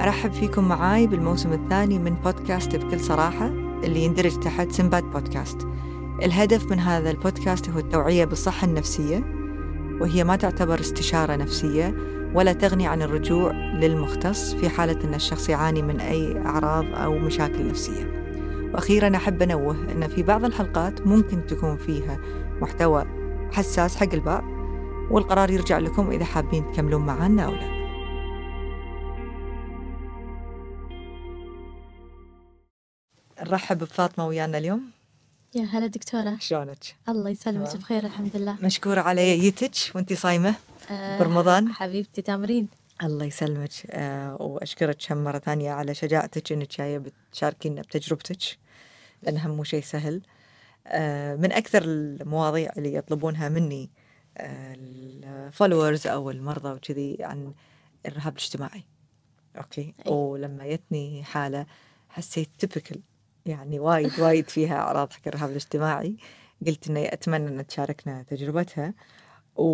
أرحب فيكم معاي بالموسم الثاني من بودكاست بكل صراحة اللي يندرج تحت سنباد بودكاست. الهدف من هذا البودكاست هو التوعية بالصحة النفسية وهي ما تعتبر استشارة نفسية ولا تغني عن الرجوع للمختص في حالة أن الشخص يعاني من أي أعراض أو مشاكل نفسية. وأخيرا أحب أنوه أن في بعض الحلقات ممكن تكون فيها محتوى حساس حق البعض والقرار يرجع لكم إذا حابين تكملون معنا أو لا. نرحب بفاطمة ويانا اليوم. يا هلا دكتورة. شلونك؟ الله يسلمك. بخير الحمد لله مشكورة على يتك وانتي صايمة آه، برمضان. حبيبتي تامرين الله يسلمك. آه وأشكرك هم مرة ثانية على شجاعتك إنك جاية بتشاركينا بتجربتك لأنها مو شيء سهل. آه من أكثر المواضيع اللي يطلبونها مني آه ال followers أو المرضى وكذي عن الرهاب الاجتماعي. okay؟ أي. ولما جتني حالة حسيت typical يعني وايد وايد فيها أعراض حق الرهاب الاجتماعي. قلت إني أتمنى أن تشاركنا تجربتها. و...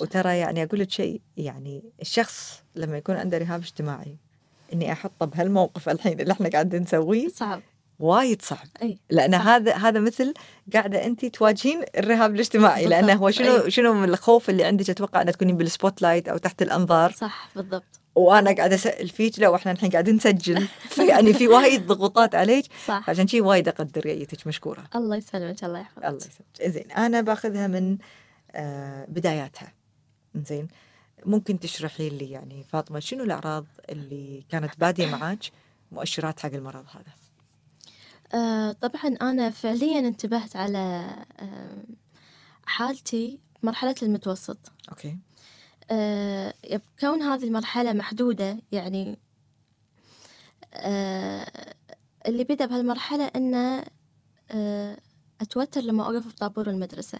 وترى يعني أقول لك شيء يعني الشخص لما يكون عنده رهاب اجتماعي إني أحطه بهالموقف الحين اللي إحنا قاعدين نسويه صعب. وايد صعب. إي لأن صح. هذا هذا مثل قاعدة انت تواجهين الرهاب الاجتماعي. لأنه هو شنو أي. شنو من الخوف اللي عندك أتوقع انك تكونين بال spotlight أو تحت الأنظار؟ صح بالضبط. وأنا قاعدة اسال فيك لو إحنا الحين قاعدين نسجل. فيعني في وايد ضغوطات عليك. صح. عشان شي وايد أقدر جيتك مشكورة. الله يسلمك الله يحفظك. الله يسلمك. زين أنا باخذها من آه بداياتها. زين ممكن تشرحي لي يعني فاطمة شنو الأعراض اللي كانت بادية معاك مؤشرات حق المرض هذا؟ آه طبعا أنا فعليا انتبهت على آه حالتي مرحلة المتوسط. أوكي. كون هذه المرحلة محدودة يعني آه اللي بدأ بهالمرحلة إنه آه أتوتر لما أوقف بطابور المدرسة.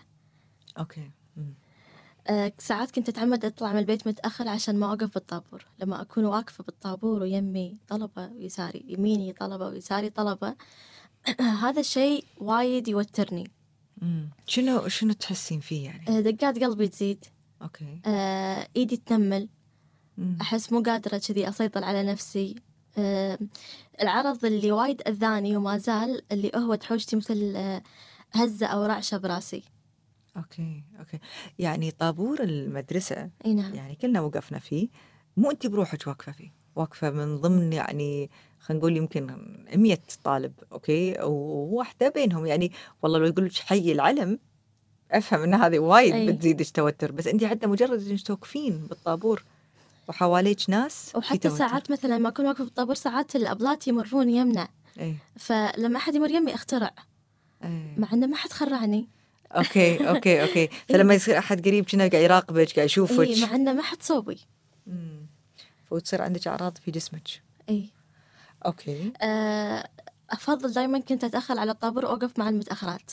آه، ساعات كنت أتعمد أطلع من البيت متأخر عشان ما أوقف بالطابور. لما أكون واقفة بالطابور ويمي طلبة ويساري يميني طلبة ويساري طلبة هذا الشيء وايد يوترني. شنو شنو تحسين فيه يعني؟ آه، دقات قلبي تزيد. okay. آه، إيدي تنمل. أحس مو قادرة كذي أسيطر على نفسي. آه، العرض اللي وايد أذاني وما زال اللي هو تحوشني مثل آه، هزة أو رعشة براسي. okay okay. يعني طابور المدرسة أي نعم. يعني كلنا وقفنا فيه. مو انت بروحك واقفة فيه. واقفة من ضمن يعني خلينا نقول يمكن 100 طالب okay؟ وواحدة بينهم. يعني والله لو يقول لك حي العلم أفهم إن هذه وايد أي. بتزيد التوتر بس انت حتى مجرد إنك توقفين بالطابور وحواليك ناس وحتى توتر. ساعات مثلا لما أكون واقفة بالطابور ساعات الأبلات يمرون يمنا أي. فلما أحد يمر يمي أخترع. أي. مع إنه ما حد خرعني. okay okay okay. فلما يصير أحد قريب كأنه قاعد يراقبك قاعد يشوفك؟ اي مع إنه ما حد صوبي. مم. وتصير عندك أعراض في جسمك. إي. okay. آه، أفضل دائما كنت أتأخر على الطابور وأوقف مع المتأخرات.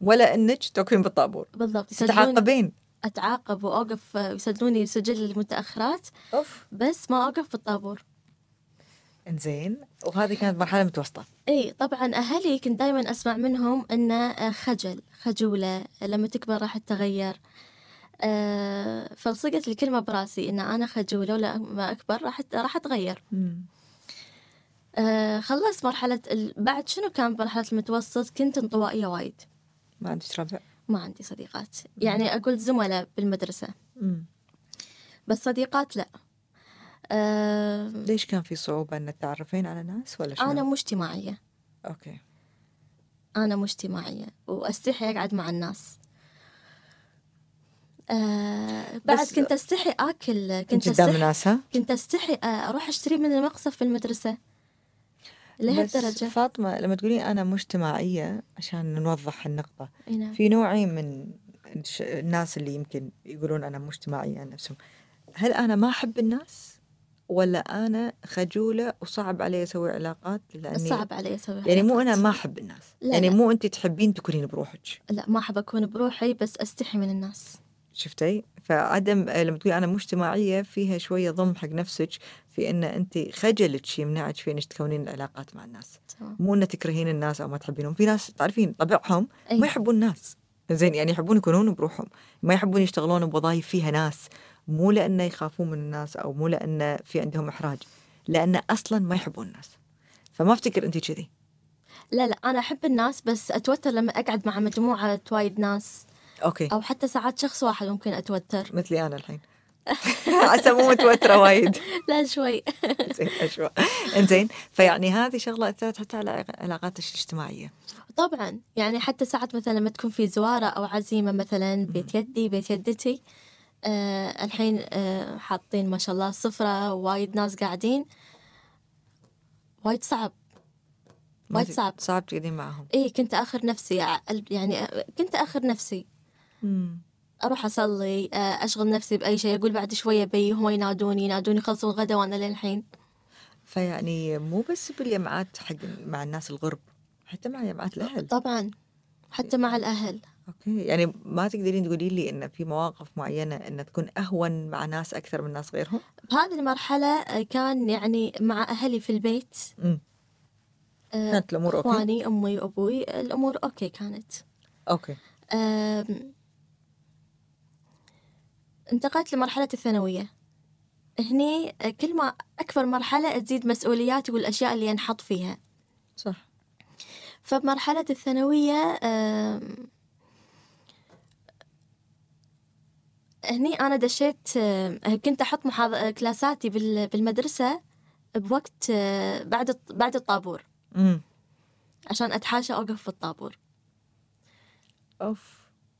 ولا إنك توقفين بالطابور. بالضبط. تتعاقبين. أتعاقب وأوقف يسجلوني سجل المتأخرات. أوف. بس ما أوقف بالطابور. إنزين. وهذه كانت مرحلة متوسطة. إي طبعا أهلي كنت دائما أسمع منهم انه آه، خجل خجولة لما تكبر راح تتغير. آه، فلصقت الكلمة براسي إن أنا خجولة ولما أكبر راح راح أتغير. آه، خلصت مرحلة. بعد شنو كان مرحلة المتوسط؟ كنت انطوائية وايد. ما عندك ربع؟ ما عندي صديقات. يعني أقول زملاء بالمدرسة. بس صديقات لا. أه ليش كان في صعوبة أن تتعرفين على ناس ولا شنو؟ أنا مو اجتماعية. أوكي. أنا مو اجتماعية. وأستحي أقعد مع الناس. أه بعد كنت أستحي آكل كنت الناس ها؟ كنت أستحي آه، أروح أشتري من المقصف في المدرسة. لهالدرجة بس فاطمة لما تقولين أنا مو اجتماعية عشان نوضح النقطة أي نعم. في نوعين من الناس اللي يمكن يقولون أنا مو اجتماعية عن نفسهم هل أنا ما أحب الناس ولا أنا خجولة وصعب علي أسوي علاقات لأني صعب علي أسوي يعني مو علاقات. أنا ما أحب الناس لا، يعني لا. مو أنت تحبين تكونين بروحك لا ما أحب أكون بروحي بس أستحي من الناس شفتي؟ فعدم آه، لما تقولي أنا مو اجتماعيه فيها شوية ضم حق نفسك في إن أنت خجلك يمنعك في إنك تكونين العلاقات مع الناس. تمام. مو إن تكرهين الناس أو ما تحبينهم. في ناس تعرفين طبعهم أي. ما يحبون الناس. زين يعني يحبون يكونون بروحهم. ما يحبون يشتغلون بوظائف فيها ناس. مو لأنه يخافون من الناس أو مو لأنه في عندهم إحراج. لأن أصلا ما يحبون الناس. فما أفتكر أنت كذي. لا لا أنا أحب الناس بس أتوتر لما أقعد مع مجموعة وايد ناس. okay. أو حتى ساعات شخص واحد ممكن أتوتر. مثلي أنا الحين. عسى مو متوترة وايد. لا شوي. زين إنزين فيعني هذه شغله اثرت حتى على علاقاتك الاجتماعية. طبعا. يعني حتى ساعات مثلا لما تكون في زوارة أو عزيمة مثلا بيت يدي بيت يدتي آه الحين آه حاطين ما شاء الله سفرة وايد ناس قاعدين. وايد صعب. وايد صعب. صعب تقعدين معهم. إيه كنت آخر نفسي يعني آه، كنت آخر نفسي. أروح أصلي آه، أشغل نفسي بأي شيء أقول بعد شوية بي هم ينادوني ينادوني خلصوا الغدا وأنا للحين. فيعني مو بس بالجمعات حق مع الناس الغرب حتى مع جمعات الأهل. طبعا. حتى مع الأهل. okay. يعني ما تقدرين تقولي لي إن في مواقف معينة إن تكون أهون مع ناس أكثر من ناس غيرهم؟ بهذه المرحلة آه، كان يعني مع أهلي في البيت. امم كانت الأمور okay؟ إخواني أمي وأبوي الأمور okay كانت. okay. آم، انتقلت لمرحلة الثانوية. هني كل ما أكبر مرحلة تزيد مسؤولياتي والأشياء اللي أنحط فيها. صح. فبمرحلة الثانوية هني أنا دشيت كنت أحط محاض... كلاساتي بال- بالمدرسة بوقت آه، بعد بعد الطابور. عشان أتحاشى أوقف في الطابور. إيه.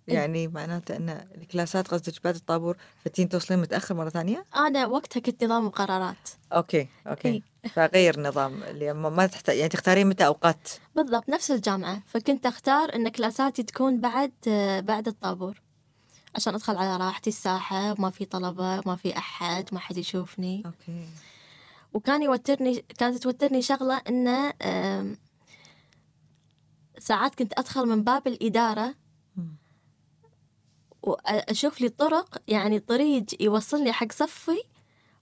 يعني معناته إن الكلاسات قصدك بعد الطابور كنتي توصلين متأخر مرة ثانية؟ أنا وقتها كنت نظام مقررات. okay okay. إيه. فغير نظام اللي ما تحتاج يعني تختارين متى أوقات؟ بالضبط نفس الجامعة. فكنت أختار إن كلاساتي تكون بعد بعد الطابور. عشان أدخل على راحتي الساحة ما في طلبة ما في أحد ما حد يشوفني. okay. وكان يوترني كانت توترني شغلة إنه آم، ساعات كنت أدخل من باب الإدارة مم. وأشوف لي طرق يعني طريق يوصلني حق صفي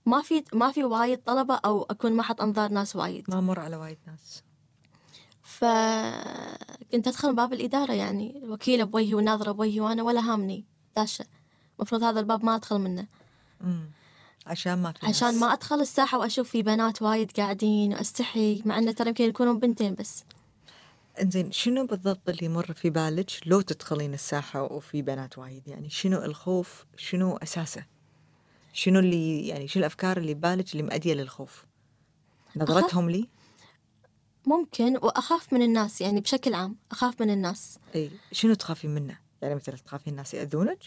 ما في ما في وايد طلبة أو أكون محط أنظار ناس وايد. ما مر على وايد ناس. فكنت أدخل من باب الإدارة يعني الوكيلة بوجهي وناظرة بوجهي وأنا ولا هامني داشة. المفروض هذا الباب ما أدخل منه. امم عشان ما في عشان. ما أدخل الساحة وأشوف في بنات وايد قاعدين وأستحي مع إنه ترى يمكن يكونون بنتين بس. إنزين شنو بالضبط اللي يمر في بالك لو تدخلين الساحة وفي بنات وايد؟ يعني شنو الخوف؟ شنو أساسه؟ شنو اللي يعني شنو الأفكار اللي ببالك اللي مؤدية للخوف؟ نظرتهم لي؟ ممكن وأخاف من الناس يعني بشكل عام أخاف من الناس. إي شنو تخافين منه؟ يعني مثلا تخافين الناس يأذونك؟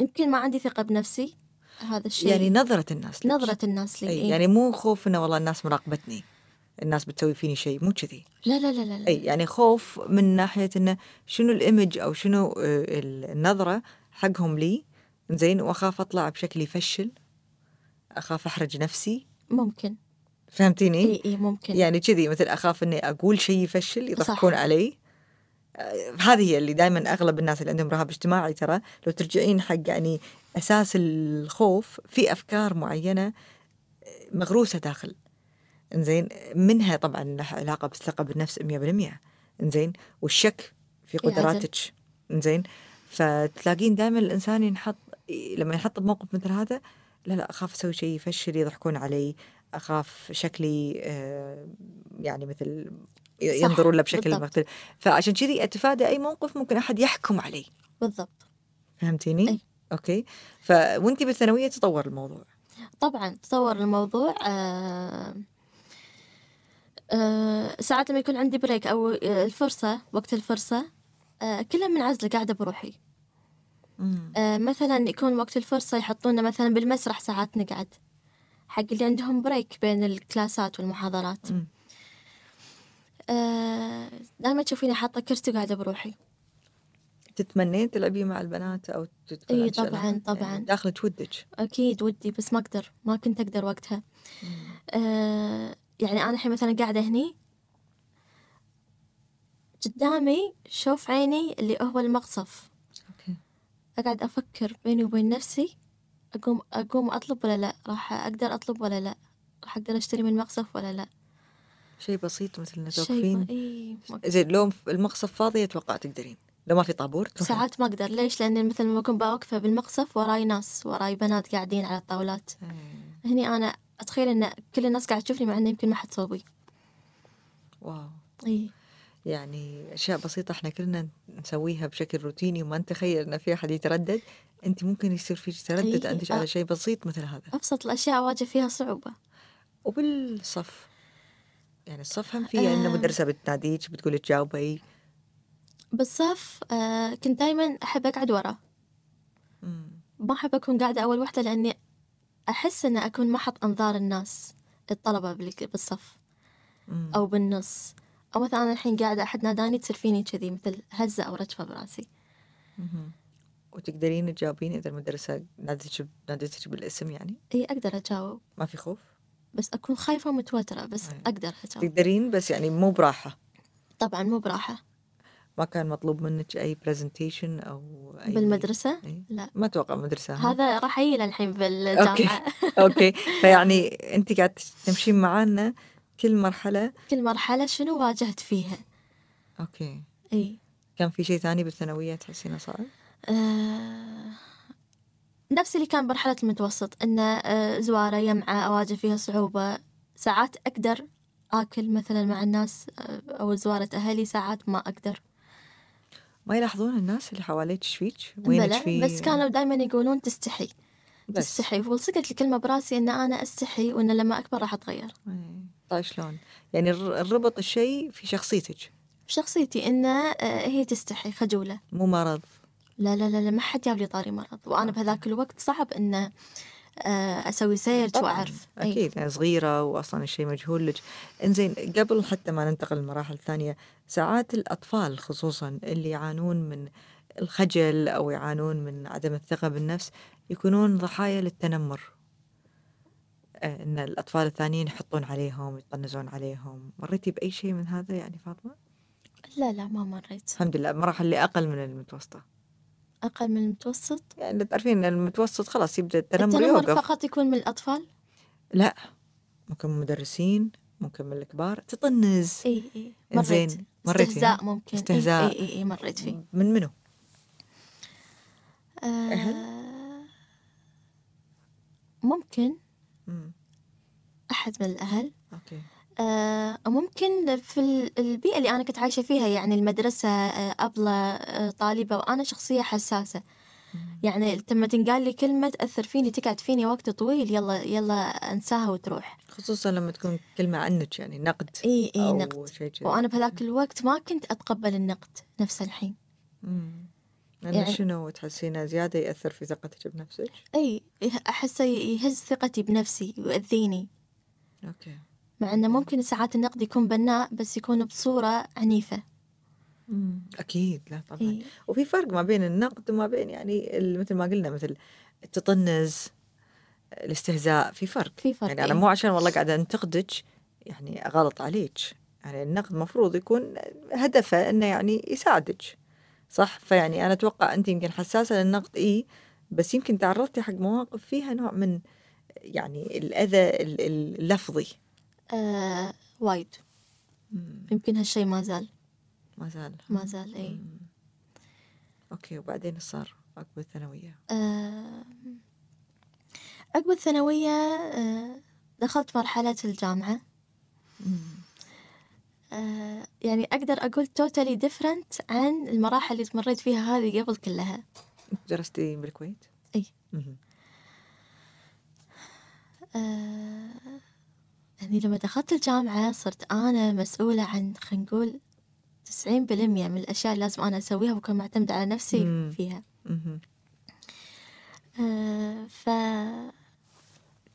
يمكن ما عندي ثقة بنفسي هذا الشيء. يعني نظرة الناس لك. نظرة الناس لي إيه. يعني مو خوف إنه والله الناس مراقبتني. الناس بتسوي فيني شيء مو كذي. لا لا لا لا. أي يعني خوف من ناحية إنه شنو الإيمج أو شنو آه، النظرة حقهم لي. زين وأخاف أطلع بشكل يفشل. أخاف أحرج نفسي. ممكن. فهمتيني؟ إي إي ممكن. يعني كذي مثل أخاف إني أقول شيء يفشل يضحكون. علي. هذه هي اللي دائما أغلب الناس اللي عندهم رهاب اجتماعي ترى لو ترجعين حق يعني أساس الخوف في أفكار معينة مغروسة داخل. إنزين منها طبعا لها علاقة بالثقة بالنفس 100% إنزين والشك في. قدراتك إنزين فتلاقين دائما الإنسان ينحط لما ينحط بموقف مثل هذا لا لا أخاف أسوي شيء يفشل يضحكون علي أخاف شكلي آه، يعني مثل ينظرون له بشكل بالضبط. مختلف فعشان كذي أتفادى أي موقف ممكن أحد يحكم علي بالضبط فهمتيني؟ أي. okay فوأنتي بالثانوية تطور الموضوع طبعا تطور الموضوع آه ساعات لما يكون عندي break أو آه، الفرصة وقت الفرصة آه كلها منعزلة قاعدة بروحي. آه مثلا يكون وقت الفرصة يحطونا مثلا بالمسرح ساعات نقعد حق اللي عندهم بريك بين الكلاسات والمحاضرات. آه دائما تشوفيني حاطة كرسي وقاعدة بروحي تتمنين تلعبين مع البنات أو شغلة؟ طبعاً، طبعاً. يعني داخلة ودك أكيد ودي بس ما أقدر ما كنت أقدر وقتها آه يعني أنا الحين مثلا قاعدة هني قدامي شوف عيني اللي هو المقصف. أوكي. أقعد أفكر بيني وبين نفسي أقوم أقوم أطلب ولا لا؟ راح أقدر أطلب ولا لا؟ راح أقدر أشتري من المقصف ولا لا؟ شيء بسيط مثل إيه ما- زين لو المقصف فاضي أتوقع تقدرين. لو ما في طابور. ساعات ما أقدر. ليش؟ لأن مثل ما بكون واقفة بالمقصف وراي ناس وراي بنات قاعدين على الطاولات. إيه. هني أنا أتخيل إن كل الناس قاعد تشوفني مع إنه يمكن ما حد صوبي. واو. إي يعني أشياء بسيطة إحنا كلنا نسويها بشكل روتيني وما نتخيل إن في أحد يتردد. أنت ممكن يصير فيك تردد إي، عندك. على شيء بسيط مثل هذا. أبسط الأشياء أواجه فيها صعوبة. وبالصف. يعني الصف هم فيه إن آه. مدرسة بتناديك بتقول لك جاوبي. بالصف آه كنت دايما أحب أقعد ورا. ما أحب أكون قاعدة أول وحدة لأني أحس إن أكون محط أنظار الناس الطلبة بالصف. أو بالنص. أو مثلا أنا الحين قاعدة أحد ناداني تصير فيني كذي مثل هزة أو رجفة براسي. وتقدرين تجاوبين إذا المدرسة نادتك نادتك بالاسم يعني؟ إي أقدر أجاوب. ما في خوف؟ بس أكون خايفة ومتوترة بس أي. أقدر أجاوب. تقدرين بس يعني مو براحة. طبعا مو براحة. ما كان مطلوب منك أي presentation أو أي بالمدرسة؟ أي. لا. ما أتوقع مدرسة ها؟ هذا راح يجي الحين بالجامعة okay. فيعني أنت قاعد تمشين معانا كل مرحلة. كل مرحلة شنو واجهت فيها؟ okay. إي. كان في شيء ثاني بالثانوية تحسينه صعب؟ آه نفس اللي كان مرحلة المتوسط إنه آه زوارة يمعة أواجه فيها صعوبة. ساعات أقدر آكل مثلا مع الناس آه أو زوارة أهلي ساعات ما أقدر. ما يلاحظون الناس اللي حواليك إيش فيك؟ وينك في بس كانوا دائما يقولون تستحي بس. تستحي. ولصقت الكلمة براسي إن أنا أستحي وإن لما أكبر راح أتغير. إيه. طيب شلون؟ يعني الر- الربط الشيء في شخصيتك. بشخصيتي إن آه هي تستحي خجولة. مو مرض. لا لا لا, لا ما حد جاب لي طاري مرض. وأنا بهذاك الوقت صعب إن آه أسوي سيرش أي. أكيد يعني صغيرة واصلا الشيء مجهول. لك إنزين قبل حتى ما ننتقل للمراحل الثانية ساعات الأطفال خصوصا اللي يعانون من الخجل أو يعانون من عدم الثقة بالنفس يكونون ضحايا للتنمر. آه، إن الأطفال الثانيين يحطون عليهم يطنزون عليهم. مريتي بأي شيء من هذا يعني فاطمة؟ لا لا ما مريت. الحمد لله مراحل اللي أقل من المتوسطة. أقل من المتوسط؟ يعني تعرفين المتوسط خلاص يبدأ التنمر, التنمر يوقف. فقط يكون من الأطفال؟ لا ممكن من مدرسين ممكن من الكبار. تطنز. إي إنزين، مريت. مريتي، استهزاء ها؟ ممكن استهزاء. إي إي, إي مريت فيه. من منو؟ آه ممكن. مم. أحد من الأهل. okay. آه ممكن في ال- البيئة اللي أنا كنت عايشة فيها يعني المدرسة آه أبلة آه طالبة وأنا شخصية حساسة. يعني لما تنقال لي كلمة تأثر فيني تقعد فيني وقت طويل يلا يلا أنساها وتروح. خصوصا لما تكون كلمة عنك يعني نقد إي إي نقد. شيء وأنا بهذاك الوقت ما كنت أتقبل النقد نفس الحين. مم. لأن يعني- شنو تحسينه زيادة يأثر في ثقتك بنفسك؟ إي أحسه يهز ثقتي بنفسي ويؤذيني okay. مع إنه ممكن ساعات النقد يكون بناء بس يكون بصورة عنيفة. مم. أكيد لا طبعا. إي. وفي فرق ما بين النقد وما بين يعني ال- مثل ما قلنا مثل التطنز الاستهزاء في فرق. في فرق يعني أنا. مو عشان والله قاعدة أنتقدك يعني غلط عليك. يعني النقد مفروض يكون هدفه إنه يعني يساعدك صح؟ فيعني أنا أتوقع أنت يمكن حساسة للنقد إي. بس يمكن تعرضتي حق مواقف فيها نوع من يعني الأذى ال- ال- اللفظي. آه وايد مم. يمكن هالشي ما زال ما زال ما زال اي مم. okay وبعدين صار عقب الثانوية آه عقب الثانوية آه دخلت مرحلة الجامعة. آه يعني أقدر أقول totally different عن المراحل اللي مريت فيها هذه قبل كلها درستي بالكويت؟ مهم. آه يعني لما دخلت الجامعة صرت أنا مسؤولة عن خلينا نقول تسعين بالمية من الأشياء اللي لازم أنا أسويها وأكون معتمدة على نفسي مم. فيها. آه ف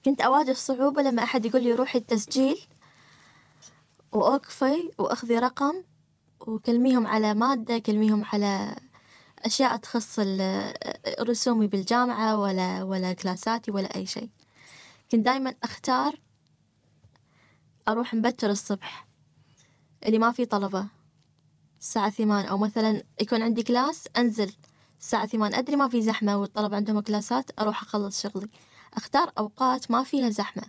كنت أواجه صعوبة لما أحد يقول لي روحي التسجيل وأوقفي وأخذي رقم وكلميهم على مادة كلميهم على أشياء تخص رسومي بالجامعة ولا ولا كلاساتي ولا أي شيء كنت دايما أختار أروح مبكر الصبح. اللي ما في طلبة. الساعة ثمان أو مثلا يكون عندي كلاس أنزل. الساعة ثمان أدري ما في زحمة والطلبة عندهم كلاسات أروح أخلص شغلي. أختار أوقات ما فيها زحمة.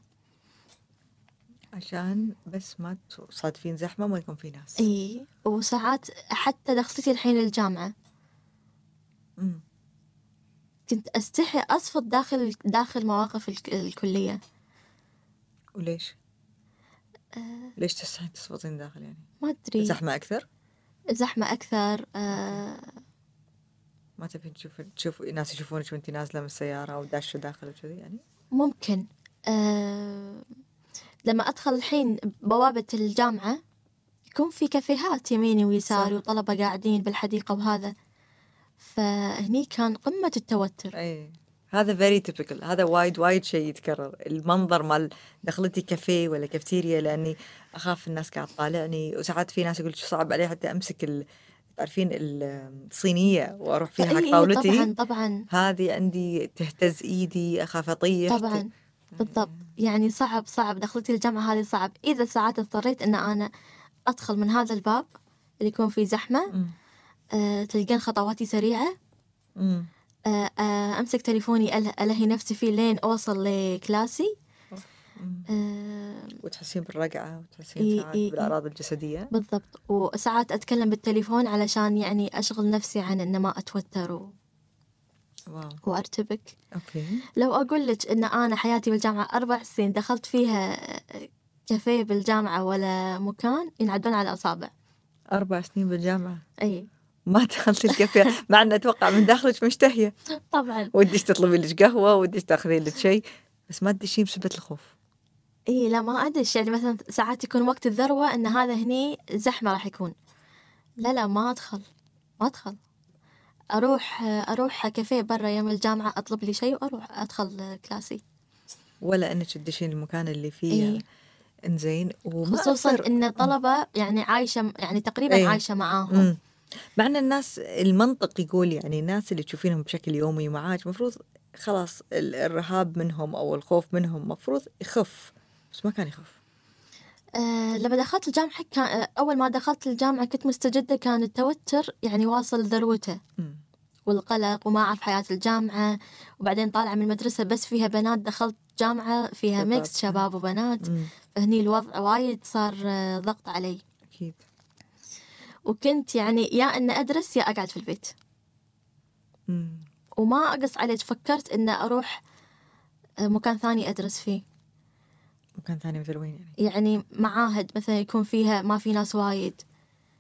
عشان بس ما تصادفين زحمة ما يكون في ناس. إي. وساعات حتى دخلتي الحين الجامعة. مم. كنت أستحي أصفط داخل داخل مواقف الك- الكلية. وليش؟ آه، ليش تستحين تصبطين داخل يعني؟ ما أدري زحمة أكثر؟ زحمة أكثر آه، ما تبين تشوف تشوف ناس يشوفونك وانت نازلة من السيارة أو داشة داخل وكذي يعني؟ ممكن آه، لما أدخل الحين بوابة الجامعة يكون في كافيهات يميني ويساري. وطلبة قاعدين بالحديقة وهذا فهني كان قمة التوتر أي هذا very typical هذا وايد وايد شيء يتكرر. المنظر مال دخلتي كافيه ولا كافتيريا لأني أخاف الناس قاعد تطالعني. وساعات في ناس يقول صعب علي حتى أمسك ال... تعرفين الصينية وأروح فيها حق إيه، طاولتي؟ طبعا طبعا. هذه عندي تهتز إيدي أخاف أطيح. طبعا بالضبط. يعني صعب صعب. دخلتي الجامعة هذه صعب. إذا ساعات اضطريت إن أنا أدخل من هذا الباب اللي يكون فيه زحمة أمم، أه تلقين خطواتي سريعة. أمم. أه أه أمسك تليفوني أله- ألهي نفسي فيه لين أوصل لكلاسي. أه وتحسين بالرقعه وتحسين إي ساعات إي إي. بالأعراض الجسدية. بالضبط. وساعات أتكلم بالتليفون علشان يعني أشغل نفسي عن إن ما أتوتر و... wow. وأرتبك. okay. لو أقول لك إن أنا حياتي بالجامعة أربع سنين دخلت فيها كافيه بالجامعة ولا مكان ينعدون على الأصابع. أربع سنين بالجامعة؟ أي. ما دخلت الكافيه. مع ان أتوقع من داخلك مشتهية. طبعا. وديش تطلبي لك قهوة وديش تأخذين لك شيء بس ما تدشين بسبة الخوف. إي لا ما أدش. يعني مثلا ساعات يكون وقت الذروة إن هذا هني زحمة راح يكون. لا لا ما أدخل. ما أدخل. أروح أروح كافيه برا يوم الجامعة أطلب لي شيء وأروح أدخل كلاسي. ولا إنك تدشين المكان اللي فيه إي. إنزين وما خصوصا أكثر- إن طلبة يعني عايشة يعني تقريبا إي. عايشة معاهم. مم. مع إن الناس المنطق يقول يعني الناس اللي تشوفينهم بشكل يومي معاك مفروض خلاص ال- الرهاب منهم أو الخوف منهم مفروض يخف بس ما كان يخف آه لما دخلت الجامعة كان أول ما دخلت الجامعة كنت مستجدة كان التوتر يعني واصل ذروته. والقلق وما أعرف حياة الجامعة وبعدين طالعة من المدرسة بس فيها بنات دخلت جامعة فيها. ميكس شباب وبنات. فهني الوضع وايد صار آه، ضغط علي أكيد وكنت يعني يا أن أدرس يا أقعد في البيت. مم. وما أقص عليك فكرت أن أروح آه، مكان ثاني أدرس فيه. مكان ثاني مثل وين يعني؟ يعني معاهد مثلا يكون فيها ما في ناس وايد.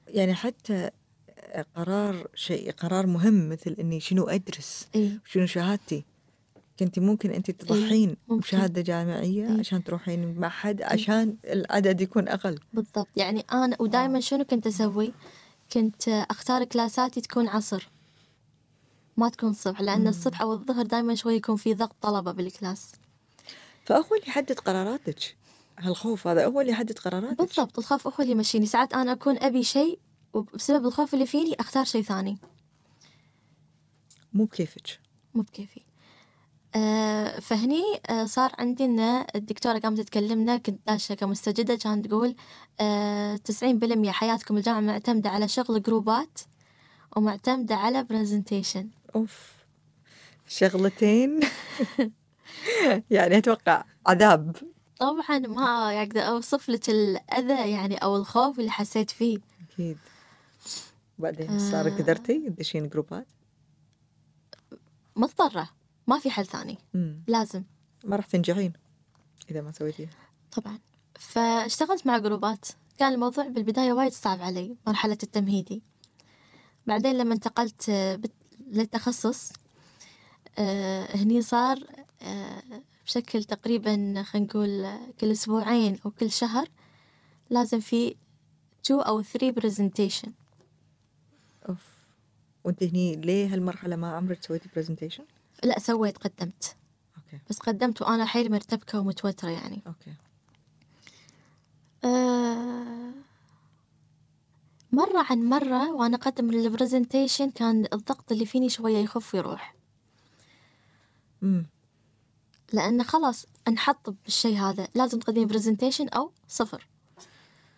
يعني حتى قرار شيء قرار مهم مثل إني شنو أدرس إي. شنو شهادتي. كنتي ممكن انت تضحين ممكن. بشهادة جامعية إي. عشان تروحين معهد عشان العدد يكون أقل. بالضبط. يعني أنا ودائما شنو كنت أسوي؟ كنت آه، أختار كلاساتي تكون عصر ما تكون الصبح لأن الصبح أو الظهر دائما شوي يكون في ضغط طلبة بالكلاس. فهو اللي يحدد قراراتك. هالخوف هذا هو اللي يحدد قراراتك. بالضبط. الخوف هو اللي يمشيني. ساعات أنا أكون أبي شيء وبسبب الخوف اللي فيني أختار شيء ثاني. مو بكيفك. مو بكيفي. آه فهني آه صار عندي إن الدكتورة قامت تكلمنا كنت داشة كمستجدة كانت تقول آه تسعين بالمية حياتكم الجامعة معتمدة على شغل جروبات ومعتمدة على برزنتيشن أوف. شغلتين؟ يعني أتوقع عذاب. طبعا ما أقدر أوصف لك الأذى يعني أو الخوف اللي حسيت فيه. أكيد. وبعدين صار. قدرتي تدشين جروبات؟ مضطرة. ما في حل ثاني. مم. لازم. ما راح تنجحين إذا ما سويتيها. طبعا. فاشتغلت مع جروبات. كان الموضوع بالبداية وايد صعب علي مرحلة التمهيدي بعدين لما انتقلت للتخصص آه، هني صار آه، بشكل تقريبا خلينا نقول آه، كل أسبوعين أو كل شهر لازم في two أو three presentation. أوف. وأنت هني ليه هالمرحلة ما عمرك سويتي presentation لا سويت قدمت. okay. بس قدمت وأنا حيل مرتبكة ومتوترة يعني. okay. آه، مرة عن مرة وأنا أقدم ال presentation كان الضغط اللي فيني شوية يخف ويروح. امم لأن خلاص انحط بالشيء هذا. لازم تقدمي presentation أو صفر.